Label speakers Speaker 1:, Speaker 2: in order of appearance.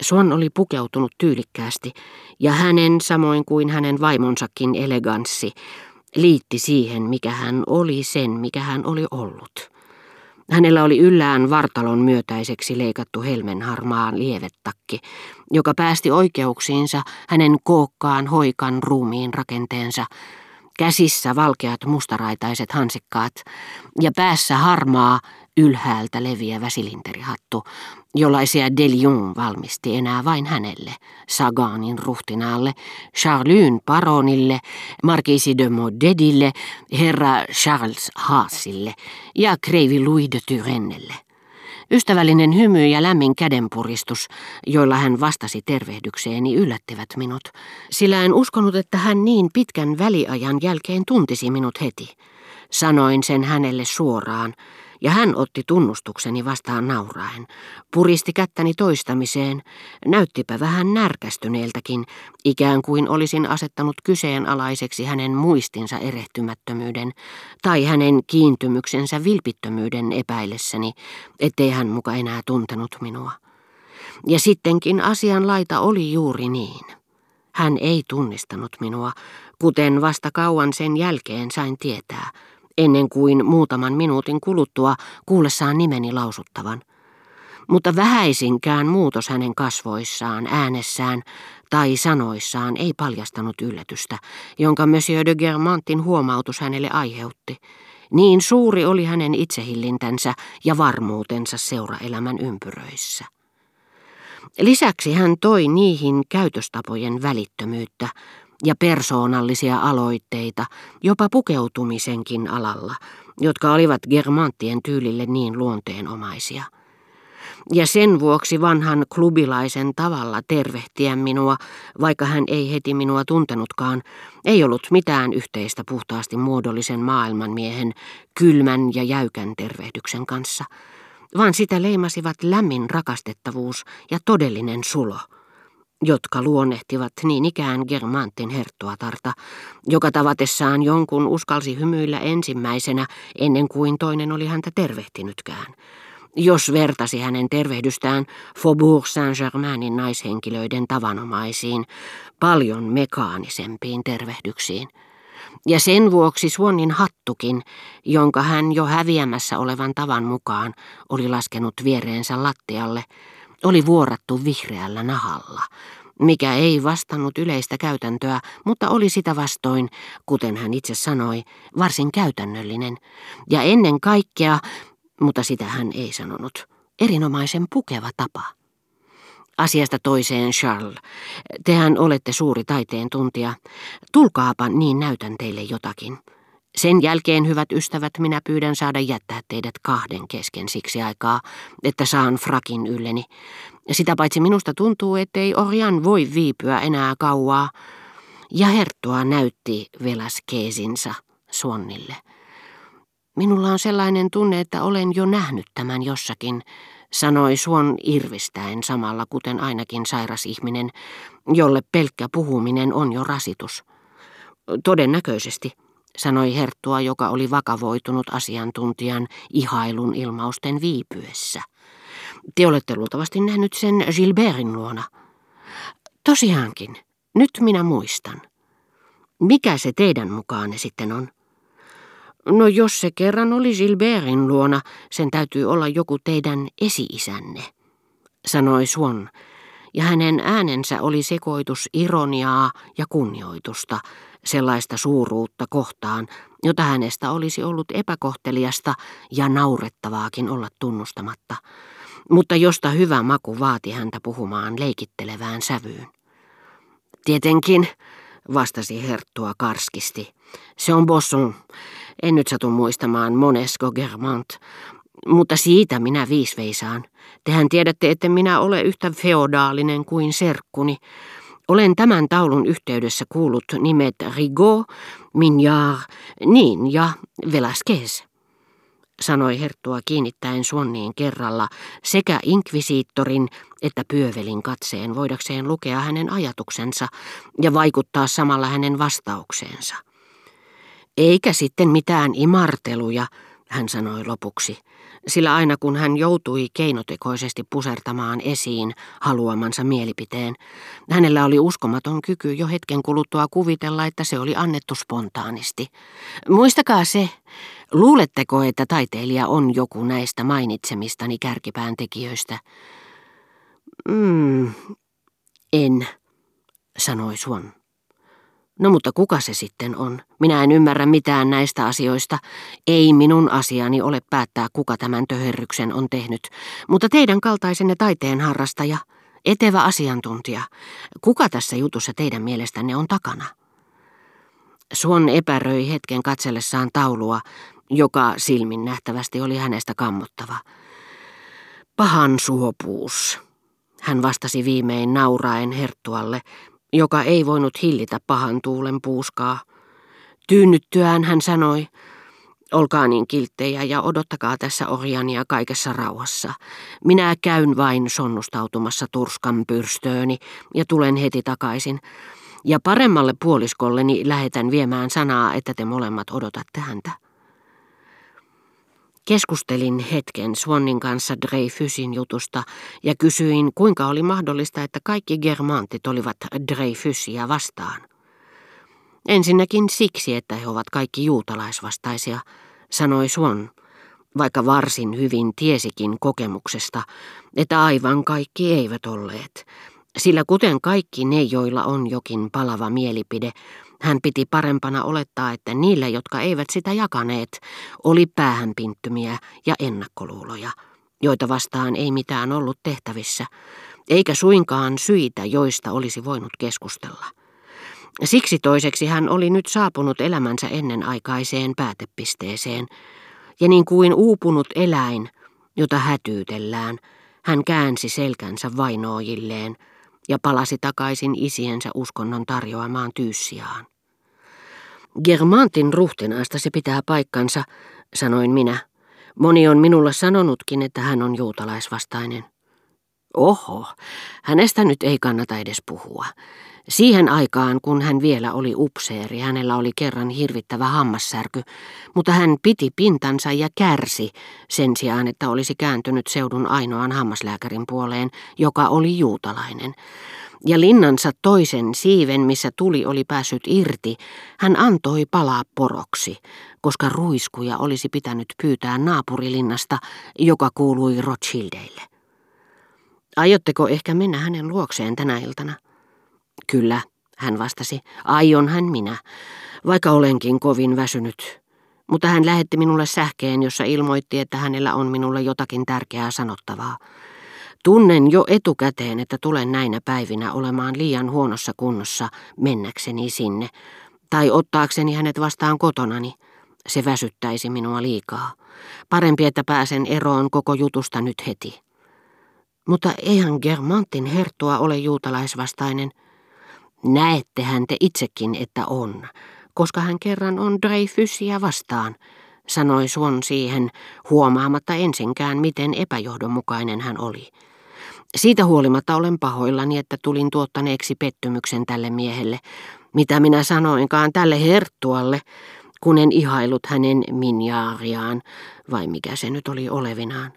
Speaker 1: Suon oli pukeutunut tyylikkäästi, ja hänen samoin kuin hänen vaimonsakin eleganssi liitti siihen, mikä hän oli sen, mikä hän oli ollut. Hänellä oli yllään vartalon myötäiseksi leikattu helmenharmaa lievettakki, joka päästi oikeuksiinsa hänen kookkaan hoikan ruumiin rakenteensa, käsissä valkeat mustaraitaiset hansikkaat ja päässä harmaa ylhäältä leviävä silinterihattu, jollaisia Delion valmisti enää vain hänelle, Saganin ruhtinaalle, Charlyn paronille, Marquise de Modedille, herra Charles Haasille ja kreivi Louis de Turennelle. Ystävällinen hymy ja lämmin kädenpuristus, joilla hän vastasi tervehdykseeni, yllättivät minut, sillä en uskonut, että hän niin pitkän väliajan jälkeen tuntisi minut heti. Sanoin sen hänelle suoraan, ja hän otti tunnustukseni vastaan nauraen, puristi kättäni toistamiseen, näyttipä vähän närkästyneeltäkin, ikään kuin olisin asettanut kyseenalaiseksi hänen muistinsa erehtymättömyyden tai hänen kiintymyksensä vilpittömyyden epäillessäni, ettei hän muka enää tuntenut minua. Ja sittenkin asian laita oli juuri niin. Hän ei tunnistanut minua, kuten vasta kauan sen jälkeen sain tietää – ennen kuin muutaman minuutin kuluttua kuullessaan nimeni lausuttavan. Mutta vähäisinkään muutos hänen kasvoissaan, äänessään tai sanoissaan ei paljastanut yllätystä, jonka Monsieur de Germantin huomautus hänelle aiheutti. Niin suuri oli hänen itsehillintänsä ja varmuutensa seuraelämän ympyröissä. Lisäksi hän toi niihin käytöstapojen välittömyyttä, ja persoonallisia aloitteita, jopa pukeutumisenkin alalla, jotka olivat germanttien tyylille niin luonteenomaisia. Ja sen vuoksi vanhan klubilaisen tavalla tervehtiä minua, vaikka hän ei heti minua tuntenutkaan, ei ollut mitään yhteistä puhtaasti muodollisen maailmanmiehen kylmän ja jäykän tervehdyksen kanssa, vaan sitä leimasivat lämmin rakastettavuus ja todellinen sulo – jotka luonnehtivat niin ikään Germantin herttuatarta, joka tavatessaan jonkun uskalsi hymyillä ensimmäisenä ennen kuin toinen oli häntä tervehtinytkään. Jos vertasi hänen tervehdystään Faubourg Saint-Germainin naishenkilöiden tavanomaisiin, paljon mekaanisempiin tervehdyksiin. Ja sen vuoksi Suonnin hattukin, jonka hän jo häviämässä olevan tavan mukaan oli laskenut viereensä lattialle, oli vuorattu vihreällä nahalla, mikä ei vastannut yleistä käytäntöä, mutta oli sitä vastoin, kuten hän itse sanoi, varsin käytännöllinen. Ja ennen kaikkea, mutta sitä hän ei sanonut, erinomaisen pukeva tapa. Asiasta toiseen, Charles. Tehän olette suuri taiteen tuntija. Tulkaapa, niin näytän teille jotakin. Sen jälkeen, hyvät ystävät, minä pyydän saada jättää teidät kahden kesken siksi aikaa, että saan frakin ylleni. Sitä paitsi minusta tuntuu, ettei Orjan voi viipyä enää kauaa. Ja Herttua näytti velaskeesinsa Suonnille. Minulla on sellainen tunne, että olen jo nähnyt tämän jossakin, sanoi Suon irvistäen samalla kuten ainakin sairas ihminen, jolle pelkkä puhuminen on jo rasitus. Todennäköisesti sanoi Herttua, joka oli vakavoitunut asiantuntijan ihailun ilmausten viipyessä. Te olette luultavasti nähnyt sen Gilbertin luona. Tosiaankin, nyt minä muistan. Mikä se teidän mukaanne sitten on? No jos se kerran oli Gilbertin luona, sen täytyy olla joku teidän esi-isänne, sanoi Swan, ja hänen äänensä oli sekoitus ironiaa ja kunnioitusta, sellaista suuruutta kohtaan, jota hänestä olisi ollut epäkohteliasta ja naurettavaakin olla tunnustamatta, mutta josta hyvä maku vaati häntä puhumaan leikittelevään sävyyn. Tietenkin, vastasi Herttua karskisti. Se on Bosson. En nyt satu muistamaan Monesco Germant, mutta siitä minä viisveisaan. Tehän tiedätte, että minä ole yhtä feodaalinen kuin serkkuni. Olen tämän taulun yhteydessä kuullut nimet Rigaud, Mignard, niin ja Velasquez, sanoi Herttua kiinnittäen Suonniin kerralla sekä inkvisiittorin että pyövelin katseen voidakseen lukea hänen ajatuksensa ja vaikuttaa samalla hänen vastaukseensa. Eikä sitten mitään imarteluja, hän sanoi lopuksi, sillä aina kun hän joutui keinotekoisesti pusertamaan esiin haluamansa mielipiteen, hänellä oli uskomaton kyky jo hetken kuluttua kuvitella, että se oli annettu spontaanisti. Muistakaa se, luuletteko, että taiteilija on joku näistä mainitsemistani kärkipään tekijöistä? Mm, en, sanoi Suon. No mutta kuka se sitten on? Minä en ymmärrä mitään näistä asioista. Ei minun asiani ole päättää, kuka tämän töherryksen on tehnyt. Mutta teidän kaltaisenne taiteen harrastaja, etevä asiantuntija, kuka tässä jutussa teidän mielestänne on takana? Suon epäröi hetken katsellessaan taulua, joka silmin nähtävästi oli hänestä kammottava. Pahan suopuus. Hän vastasi viimein nauraen herttualle, joka ei voinut hillitä pahan tuulen puuskaa. Tyynnyttyään hän sanoi, olkaa niin kilttejä ja odottakaa tässä orjania kaikessa rauhassa. Minä käyn vain sonnustautumassa turskan pyrstööni ja tulen heti takaisin. Ja paremmalle puoliskolleni lähetän viemään sanaa, että te molemmat odotatte häntä. Keskustelin hetken Swannin kanssa Dreyfusin jutusta ja kysyin, kuinka oli mahdollista, että kaikki germantit olivat Dreyfusia vastaan. Ensinnäkin siksi, että he ovat kaikki juutalaisvastaisia, sanoi Swan, vaikka varsin hyvin tiesikin kokemuksesta, että aivan kaikki eivät olleet, sillä kuten kaikki ne, joilla on jokin palava mielipide, hän piti parempana olettaa, että niillä, jotka eivät sitä jakaneet, oli päähänpinttymiä ja ennakkoluuloja, joita vastaan ei mitään ollut tehtävissä, eikä suinkaan syitä, joista olisi voinut keskustella. Siksi toiseksi hän oli nyt saapunut elämänsä ennenaikaiseen päätepisteeseen, ja niin kuin uupunut eläin, jota hätyytellään, hän käänsi selkänsä vainoojilleen – ja palasi takaisin isiensä uskonnon tarjoamaan tyyssiaan. Germantin ruhtenaasta se pitää paikkansa, sanoin minä. Moni on minulle sanonutkin, että hän on juutalaisvastainen. Oho, hänestä nyt ei kannata edes puhua. Siihen aikaan, kun hän vielä oli upseeri, hänellä oli kerran hirvittävä hammassärky, mutta hän piti pintansa ja kärsi sen sijaan, että olisi kääntynyt seudun ainoan hammaslääkärin puoleen, joka oli juutalainen. Ja linnansa toisen siiven, missä tuli oli päässyt irti, hän antoi palaa poroksi, koska ruiskuja olisi pitänyt pyytää naapurilinnasta, joka kuului Rothschildeille. Aiotteko ehkä mennä hänen luokseen tänä iltana? Kyllä, hän vastasi, aion hän minä, vaikka olenkin kovin väsynyt. Mutta hän lähetti minulle sähkeen, jossa ilmoitti, että hänellä on minulle jotakin tärkeää sanottavaa. Tunnen jo etukäteen, että tulen näinä päivinä olemaan liian huonossa kunnossa mennäkseni sinne, tai ottaakseni hänet vastaan kotonani. Se väsyttäisi minua liikaa. Parempi, että pääsen eroon koko jutusta nyt heti. Mutta eihän Germantin herttua ole juutalaisvastainen. Näettehän te itsekin, että on, koska hän kerran on Dreyfusia vastaan, sanoi Suon siihen, huomaamatta ensinkään, miten epäjohdonmukainen hän oli. Siitä huolimatta olen pahoillani, että tulin tuottaneeksi pettymyksen tälle miehelle, mitä minä sanoinkaan tälle herttualle, kun en ihailut hänen minjaariaan, vai mikä se nyt oli olevinaan.